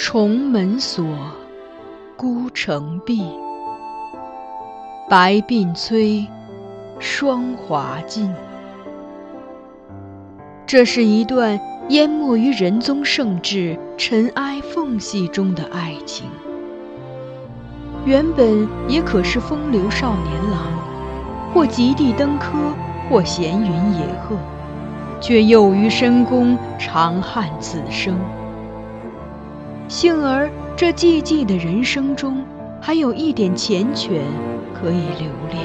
重门锁，孤城闭。白鬓催，霜华尽。这是一段淹没于仁宗圣治尘埃缝隙中的爱情。原本也可是风流少年郎，或极地登科，或闲云野鹤，却又于深宫长叹此生。幸而这寂寂的人生中，还有一点缱绻可以留恋。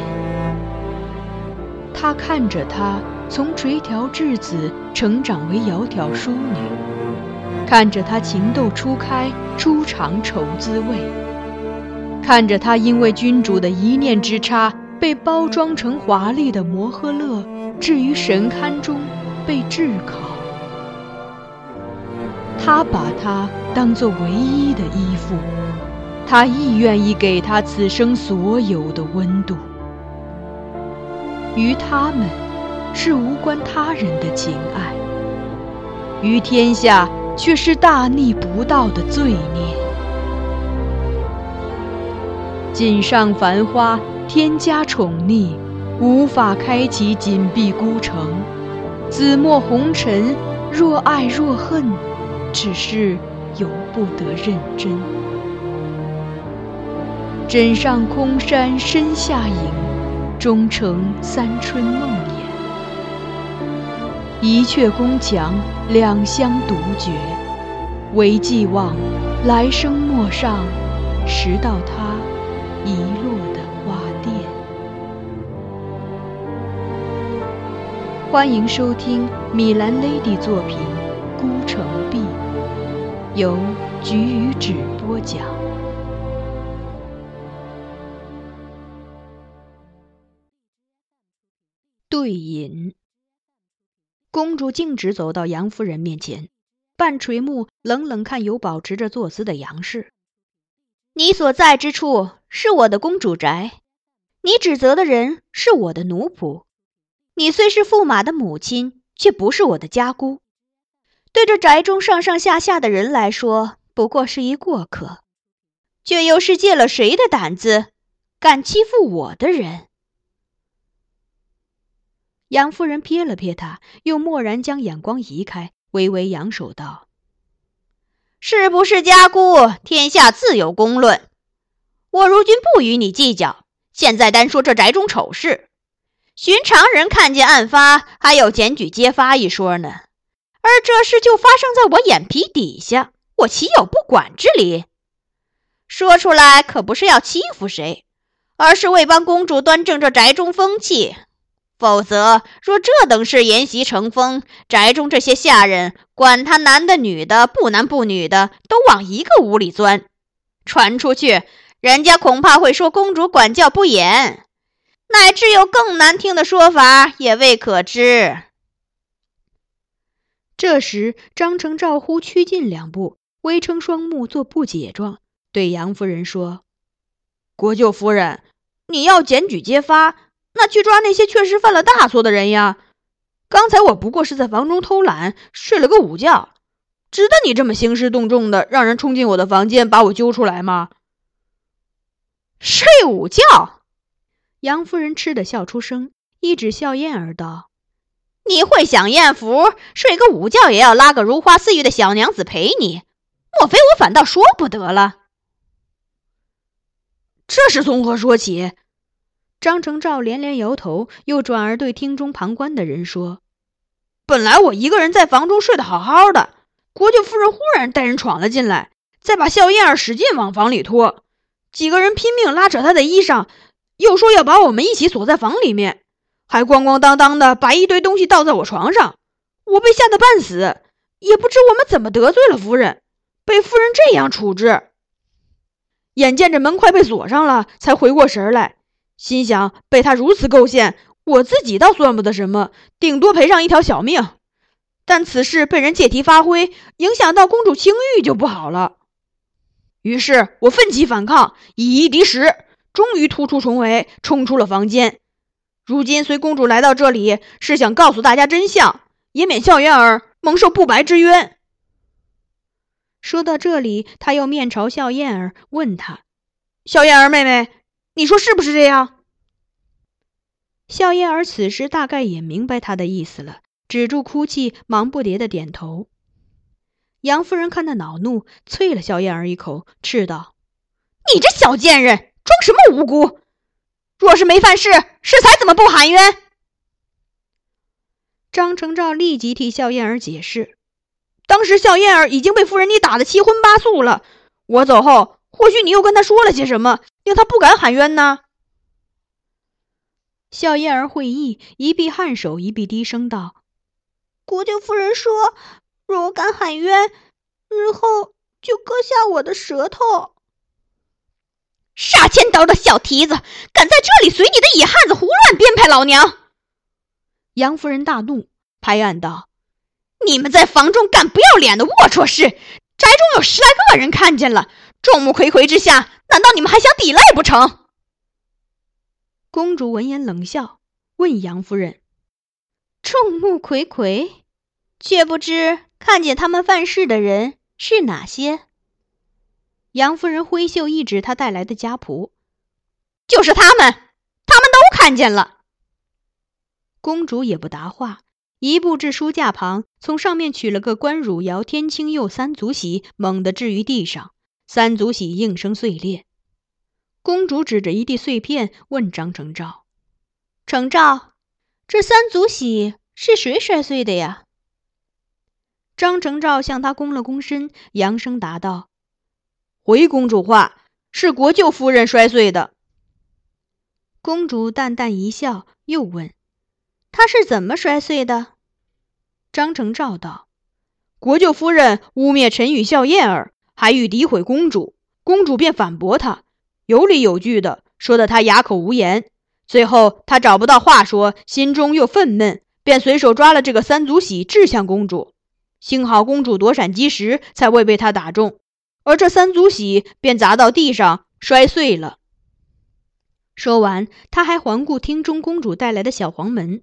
他看着她从垂髫稚子成长为窈窕淑女，看着她情窦初开，初尝愁滋味，看着她因为君主的一念之差，被包装成华丽的摩诃勒，置于神龛中被炙烤。他把她当作唯一的依附，他亦愿意给他此生所有的温度。于他们，是无关他人的情爱；于天下，却是大逆不道的罪孽。锦上繁花，天加宠溺，无法开启紧闭孤城。紫陌红尘，若爱若恨。只是由不得认真。枕上空山深下影，终成三春梦魇。一阙宫墙两相独绝，唯寄望来生陌上拾到他遗落的花钿。欢迎收听米兰 Lady 作品《》。由菊与纸播讲。对饮。公主径直走到杨夫人面前，半垂目，冷冷看有保持着坐姿的杨氏。你所在之处是我的公主宅，你指责的人是我的奴仆。你虽是驸马的母亲，却不是我的家姑。对这宅中上上下下的人来说，不过是一过客，却又是借了谁的胆子，敢欺负我的人？杨夫人瞥了瞥他，又蓦然将眼光移开，微微扬手道：“是不是家姑？天下自有公论。我如今不与你计较。现在单说这宅中丑事，寻常人看见案发，还有检举揭发一说呢。”而这事就发生在我眼皮底下，我岂有不管之理？说出来可不是要欺负谁，而是为帮公主端正这宅中风气。否则，若这等事沿袭成风，宅中这些下人，管他男的女的，不男不女的，都往一个屋里钻，传出去，人家恐怕会说公主管教不严，乃至有更难听的说法，也未可知。这时，张成照忽趋近两步，微撑双目做不解状，对杨夫人说：“国舅夫人，你要检举揭发，那去抓那些确实犯了大错的人呀。刚才我不过是在房中偷懒，睡了个午觉，值得你这么兴师动众的让人冲进我的房间把我揪出来吗？”睡午觉，杨夫人吃的笑出声，一指笑靥儿道。你会享艳福，睡个午觉也要拉个如花似玉的小娘子陪你，莫非我反倒说不得了？这是从何说起？张成照连连摇头，又转而对厅中旁观的人说：“本来我一个人在房中睡得好好的，国舅夫人忽然带人闯了进来，再把笑燕儿使劲往房里拖，几个人拼命拉扯她的衣裳，又说要把我们一起锁在房里面。”还咣咣当当的把一堆东西倒在我床上，我被吓得半死，也不知我们怎么得罪了夫人，被夫人这样处置。眼见着门快被锁上了，才回过神来，心想被他如此构陷，我自己倒算不得什么，顶多赔上一条小命。但此事被人借题发挥，影响到公主清誉就不好了。于是我奋起反抗，以一敌十，终于突出重围，冲出了房间。如今随公主来到这里，是想告诉大家真相，也免笑靥儿蒙受不白之冤。说到这里，他又面朝笑燕儿问他：“笑燕儿妹妹，你说是不是这样？”笑燕儿此时大概也明白他的意思了，止住哭泣，忙不迭的点头。杨夫人看他恼怒，啐了笑燕儿一口，斥道：“你这小贱人，装什么无辜？若是没犯事，适才怎么不喊冤？”张成照立即替笑燕儿解释：“当时笑燕儿已经被夫人你打得七荤八素了，我走后，或许你又跟她说了些什么，令她不敢喊冤呢？”笑燕儿会意，一臂颔首，一臂低声道：“国舅夫人说，若我敢喊冤，日后就割下我的舌头。”刀的小蹄子，敢在这里随你的野汉子胡乱编排老娘！杨夫人大怒，拍案道：“你们在房中干不要脸的龌龊事，宅中有十来个人看见了，众目睽睽之下，难道你们还想抵赖不成？”公主闻言冷笑，问杨夫人：“众目睽睽，却不知看见他们犯事的人是哪些？”杨夫人挥袖一指她带来的家仆：“就是他们，他们都看见了。”公主也不答话，一步至书架旁，从上面取了个关汝窑天青釉三足玺，猛地置于地上，三足玺应声碎裂。公主指着一地碎片，问张成照：“成照，这三足玺是谁摔碎的呀？”张成照向他躬了躬身，扬声答道：“回公主话，是国舅夫人摔碎的。”公主淡淡一笑，又问。他是怎么摔碎的？张成照道：“国舅夫人污蔑陈宇、笑燕儿，还欲诋毁公主，公主便反驳他，有理有据的说得他哑口无言。最后他找不到话说，心中又愤懑，便随手抓了这个三足玺，掷向公主。幸好公主躲闪及时，才未被他打中，而这三足玺便砸到地上，摔碎了。”说完，他还环顾厅中公主带来的小黄门。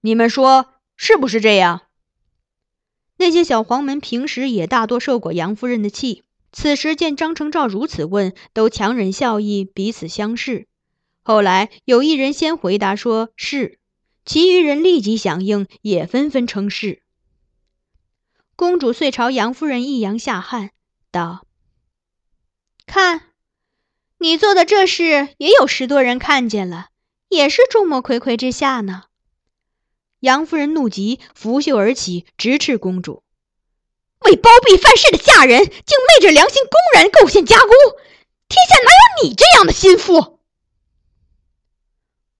你们说是不是这样？那些小黄门平时也大多受过杨夫人的气，此时见张承照如此问，都强忍笑意，彼此相视。后来有一人先回答说是，其余人立即响应，也纷纷称是。公主遂朝杨夫人一扬下颔，道：“看，你做的这事也有十多人看见了，也是众目睽睽之下呢。”杨夫人怒极，拂袖而起，直斥公主：“为包庇犯事的下人，竟昧着良心公然构陷家姑！天下哪有你这样的心腹？”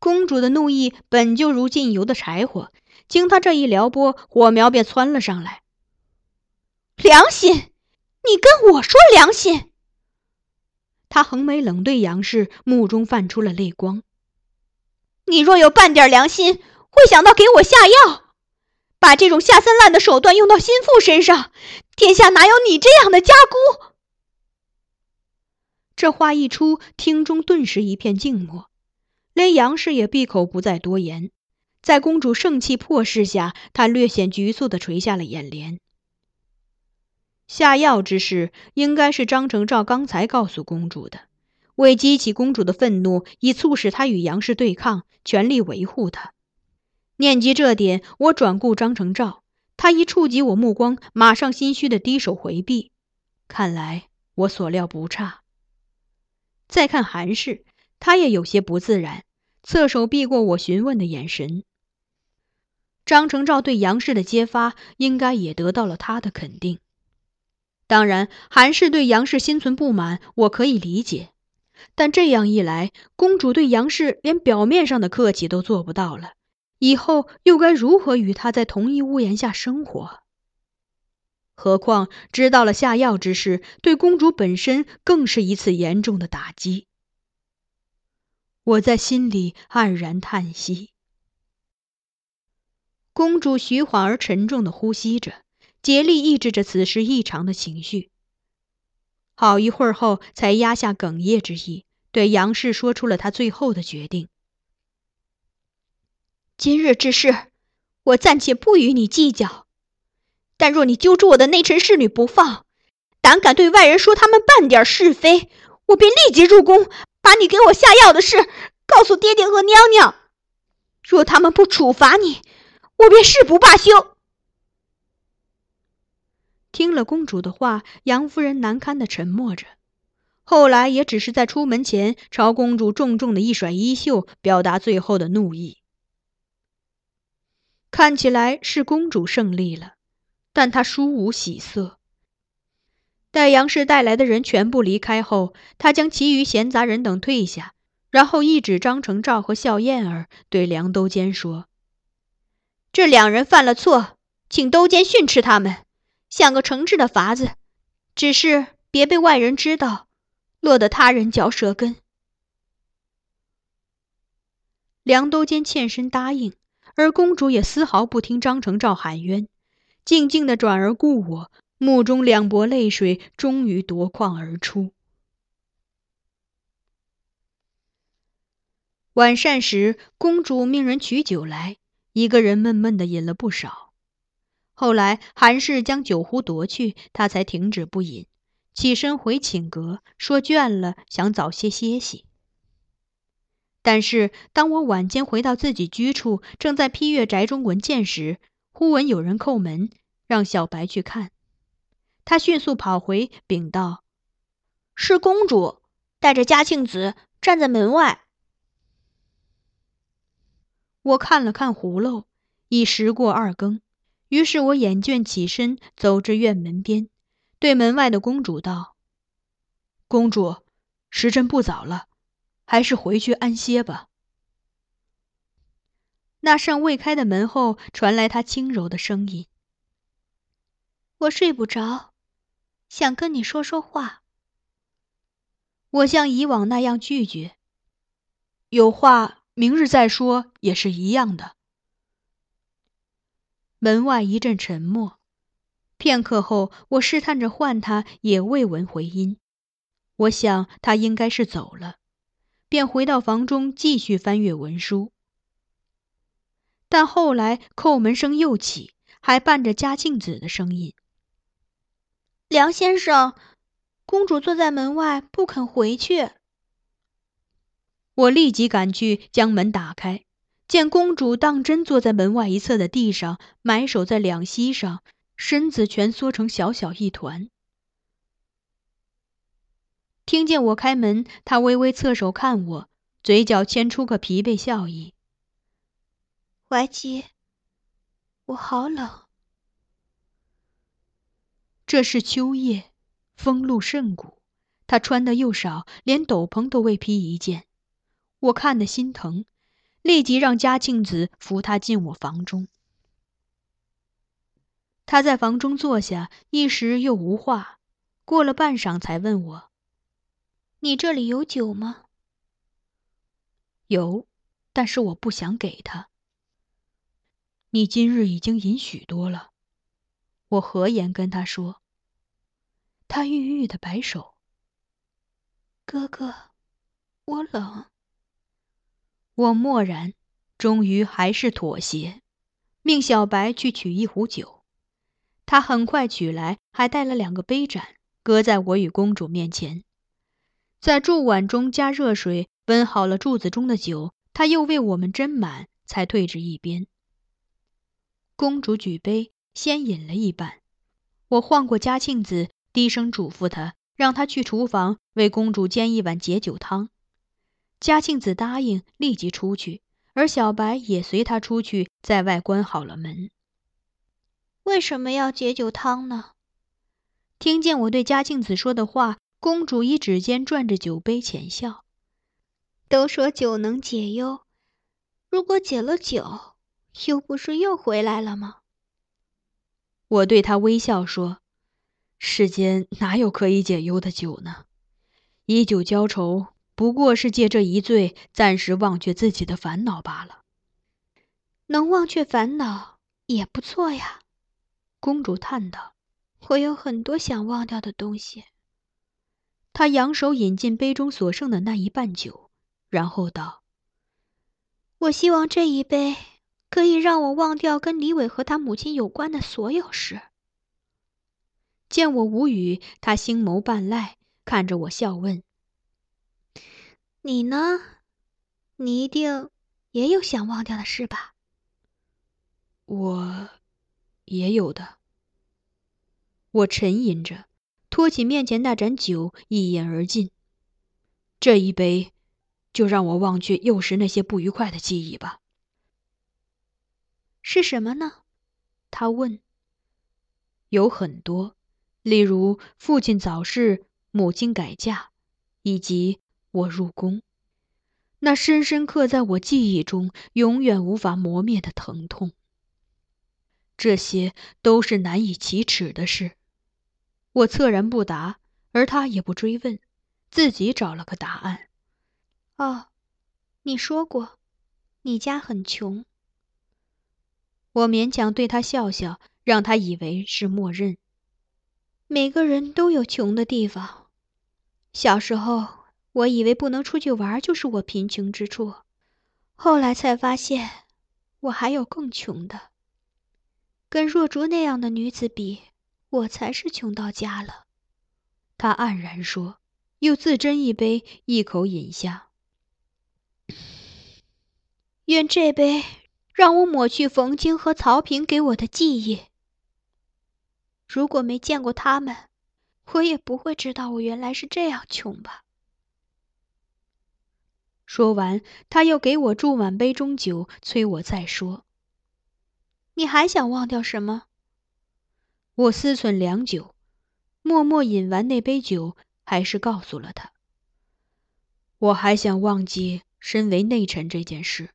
公主的怒意本就如进油的柴火，经她这一撩拨，火苗便窜了上来。良心？你跟我说良心？他横眉冷对杨氏，目中泛出了泪光。你若有半点良心，会想到给我下药，把这种下三滥的手段用到心腹身上，天下哪有你这样的家姑？这话一出，厅中顿时一片静默，连杨氏也闭口不再多言。在公主盛气迫视下，她略显局促地垂下了眼帘。下药之事，应该是张承照刚才告诉公主的，为激起公主的愤怒，以促使她与杨氏对抗，全力维护她。念及这点，我转顾张承照，他一触及我目光，马上心虚的低手回避。看来我所料不差。再看韩氏，他也有些不自然，侧手避过我询问的眼神。张承照对杨氏的揭发，应该也得到了他的肯定。当然，韩氏对杨氏心存不满，我可以理解。但这样一来，公主对杨氏连表面上的客气都做不到了。以后又该如何与他在同一屋檐下生活？何况知道了下药之事，对公主本身更是一次严重的打击。我在心里黯然叹息。公主徐缓而沉重的呼吸着，竭力抑制着此时异常的情绪。好一会儿后，才压下哽咽之意，对杨氏说出了他最后的决定。今日之事，我暂且不与你计较。但若你揪住我的内臣侍女不放，胆敢对外人说他们半点是非，我便立即入宫，把你给我下药的事告诉爹爹和娘娘。若他们不处罚你，我便誓不罢休。听了公主的话，杨夫人难堪的沉默着，后来也只是在出门前朝公主重重的一甩衣袖，表达最后的怒意。看起来是公主胜利了，但她殊无喜色。待杨氏带来的人全部离开后，她将其余闲杂人等退下，然后一指张成照和笑燕儿，对梁都监说：“这两人犯了错，请都监训斥他们。”想个惩治的法子，只是别被外人知道，落得他人嚼舌根。梁都监欠身答应，而公主也丝毫不听张成照喊冤，静静的转而顾我，目中两拨泪水终于夺眶而出。晚膳时，公主命人取酒来，一个人闷闷的饮了不少。后来韩氏将酒壶夺去，他才停止不饮，起身回寝阁，说倦了，想早些歇息。但是当我晚间回到自己居处，正在批阅宅中文件时，忽闻有人叩门，让小白去看。他迅速跑回，禀道：“是公主带着嘉庆子站在门外。”我看了看葫芦，已时过二更。于是我眼倦起身，走至院门边，对门外的公主道：“公主，时辰不早了，还是回去安歇吧。”那扇未开的门后传来她轻柔的声音：“我睡不着，想跟你说说话。”我像以往那样拒绝：“有话明日再说，也是一样的。”门外一阵沉默，片刻后，我试探着唤他，也未闻回音。我想他应该是走了，便回到房中继续翻阅文书。但后来叩门声又起，还伴着嘉庆子的声音：“梁先生，公主坐在门外不肯回去。”我立即赶去将门打开。见公主当真坐在门外一侧的地上，埋首在两膝上，身子蜷缩成小小一团。听见我开门，她微微侧手看我，嘴角牵出个疲惫笑意。怀吉，我好冷。这是秋夜，风露甚骨，她穿的又少，连斗篷都未披一件，我看得心疼。立即让嘉庆子扶他进我房中。他在房中坐下，一时又无话。过了半晌，才问我：“你这里有酒吗？”“有，但是我不想给他。”“你今日已经饮许多了。”我和言跟他说。他郁郁的摆手：“哥哥，我冷。”我默然，终于还是妥协，命小白去取一壶酒。他很快取来，还带了两个杯盏，搁在我与公主面前。在柱碗中加热水，温好了柱子中的酒，他又为我们斟满，才退至一边。公主举杯，先饮了一半。我唤过嘉庆子，低声嘱咐他，让他去厨房为公主煎一碗解酒汤。嘉庆子答应，立即出去，而小白也随他出去，在外关好了门。为什么要解酒汤呢？听见我对嘉庆子说的话，公主以指尖转着酒杯，浅笑：“都说酒能解忧，如果解了酒，又不是又回来了吗？”我对他微笑说：“世间哪有可以解忧的酒呢？以酒浇愁。”不过是借这一醉，暂时忘却自己的烦恼罢了。能忘却烦恼也不错呀，公主叹道：“我有很多想忘掉的东西。”她扬手饮尽杯中所剩的那一半酒，然后道：“我希望这一杯可以让我忘掉跟李伟和他母亲有关的所有事。”见我无语，他星眸半赖，看着我笑问：“你呢？你一定也有想忘掉的事吧？”我也有的。我沉吟着，托起面前那盏酒，一饮而尽。这一杯，就让我忘却幼时那些不愉快的记忆吧。是什么呢？他问。有很多，例如父亲早逝、母亲改嫁，以及我入宫，那深深刻在我记忆中、永远无法磨灭的疼痛。这些都是难以启齿的事。我侧然不答，而他也不追问，自己找了个答案。哦，你说过，你家很穷。我勉强对他笑笑，让他以为是默认。每个人都有穷的地方。小时候，我以为不能出去玩就是我贫穷之处，后来才发现，我还有更穷的。跟若竹那样的女子比，我才是穷到家了。他黯然说，又自斟一杯，一口饮下。愿这杯让我抹去冯京和曹平给我的记忆。如果没见过他们，我也不会知道我原来是这样穷吧。说完，他又给我注满杯中酒，催我再说。你还想忘掉什么？我思忖良久，默默饮完那杯酒，还是告诉了他。我还想忘记身为内臣这件事，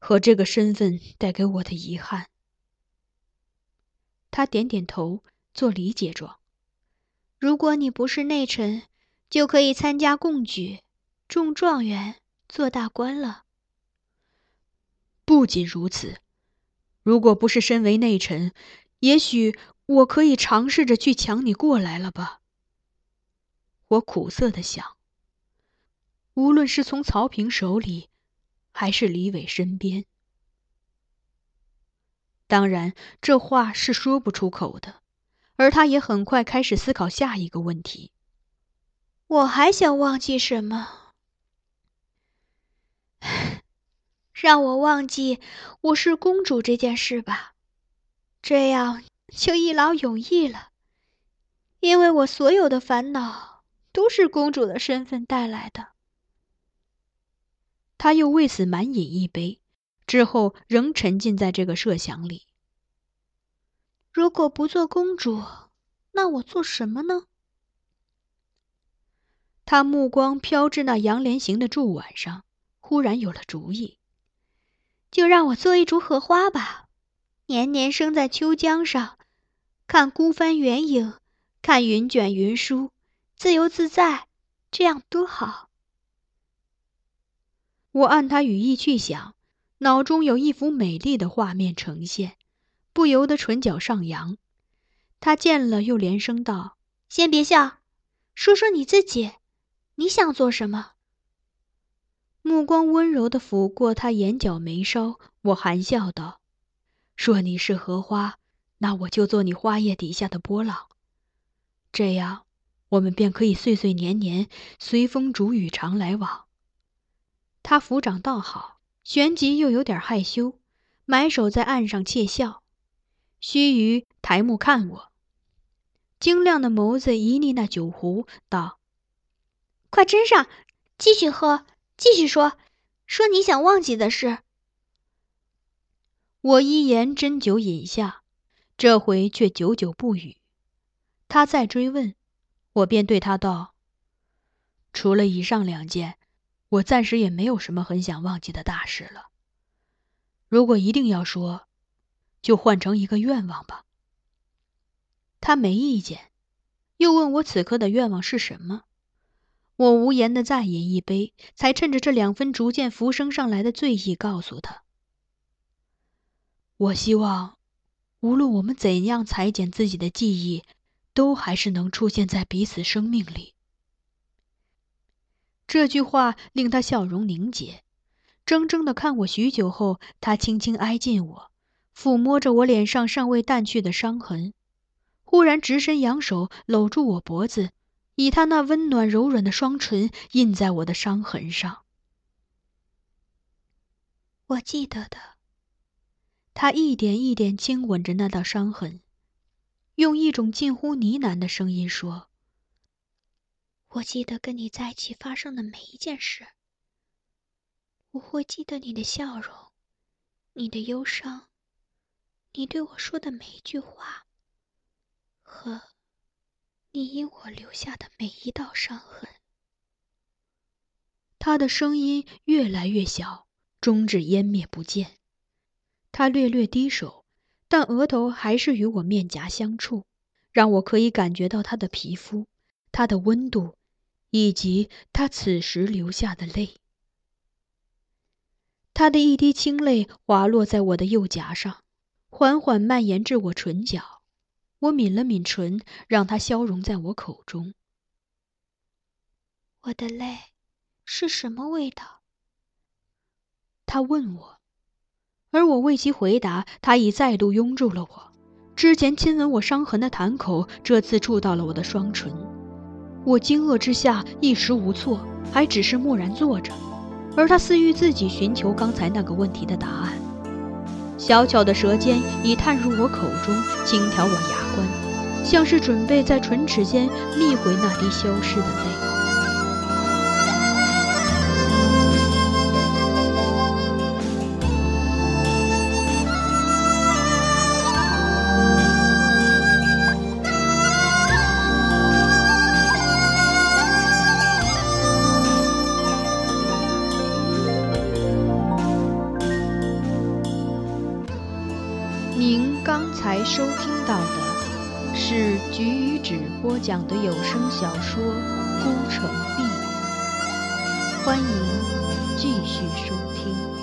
和这个身份带给我的遗憾。他点点头，做理解状。如果你不是内臣，就可以参加贡举，中状元，做大官了。不仅如此。如果不是身为内臣，也许我可以尝试着去抢你过来了吧。我苦涩的想。无论是从曹平手里，还是李伟身边，当然这话是说不出口的。而他也很快开始思考下一个问题。我还想忘记什么？让我忘记我是公主这件事吧，这样就一劳永逸了。因为我所有的烦恼都是公主的身份带来的。他又为此满饮一杯，之后仍沉浸在这个设想里。如果不做公主，那我做什么呢？他目光飘至那杨莲行的柱碗上，忽然有了主意。就让我做一株荷花吧，年年生在秋江上，看孤帆远影，看云卷云舒，自由自在，这样多好。我按他语意去想，脑中有一幅美丽的画面呈现，不由得唇角上扬。他见了，又连声道：“先别笑，说说你自己，你想做什么？”目光温柔地抚过他眼角眉梢，我含笑道：“若你是荷花，那我就做你花叶底下的波浪，这样我们便可以岁岁年年随风逐雨常来往。”他抚掌道好，旋即又有点害羞，埋首在岸上窃笑，须臾抬目看我，晶亮的眸子一睨那酒壶，道：“快斟上，继续喝。”继续说，说你想忘记的事。我依言斟酒饮下，这回却久久不语。他再追问，我便对他道：“除了以上两件，我暂时也没有什么很想忘记的大事了。如果一定要说，就换成一个愿望吧。”他没意见，又问我此刻的愿望是什么。我无言的再饮一杯，才趁着这两分逐渐浮升上来的醉意，告诉他：“我希望，无论我们怎样裁剪自己的记忆，都还是能出现在彼此生命里。”这句话令他笑容凝结，怔怔的看我许久后，他轻轻挨近我，抚摸着我脸上尚未淡去的伤痕。忽然直伸扬手搂住我脖子，以他那温暖柔软的双唇印在我的伤痕上。我记得的。他一点一点亲吻着那道伤痕，用一种近乎呢喃的声音说：“我记得跟你在一起发生的每一件事。我会记得你的笑容，你的忧伤，你对我说的每一句话。”和你因我留下的每一道伤痕。他的声音越来越小，终至湮灭不见。他略略低首，但额头还是与我面颊相触，让我可以感觉到他的皮肤、他的温度，以及他此时流下的泪。他的一滴清泪滑落在我的右颊上，缓缓蔓延至我唇角。我抿了抿唇，让它消融在我口中。我的泪是什么味道？他问我，而我为其回答，他已再度拥住了我。之前亲吻我伤痕的潭口，这次触到了我的双唇。我惊愕之下一时无措，还只是默然坐着，而他似欲自己寻求刚才那个问题的答案。小巧的舌尖已探入我口中，轻挑我牙像是准备在唇齿间觅回那滴消失的泪。您刚才收听到的是菊与纸播讲的有声小说《孤城闭》，欢迎继续收听。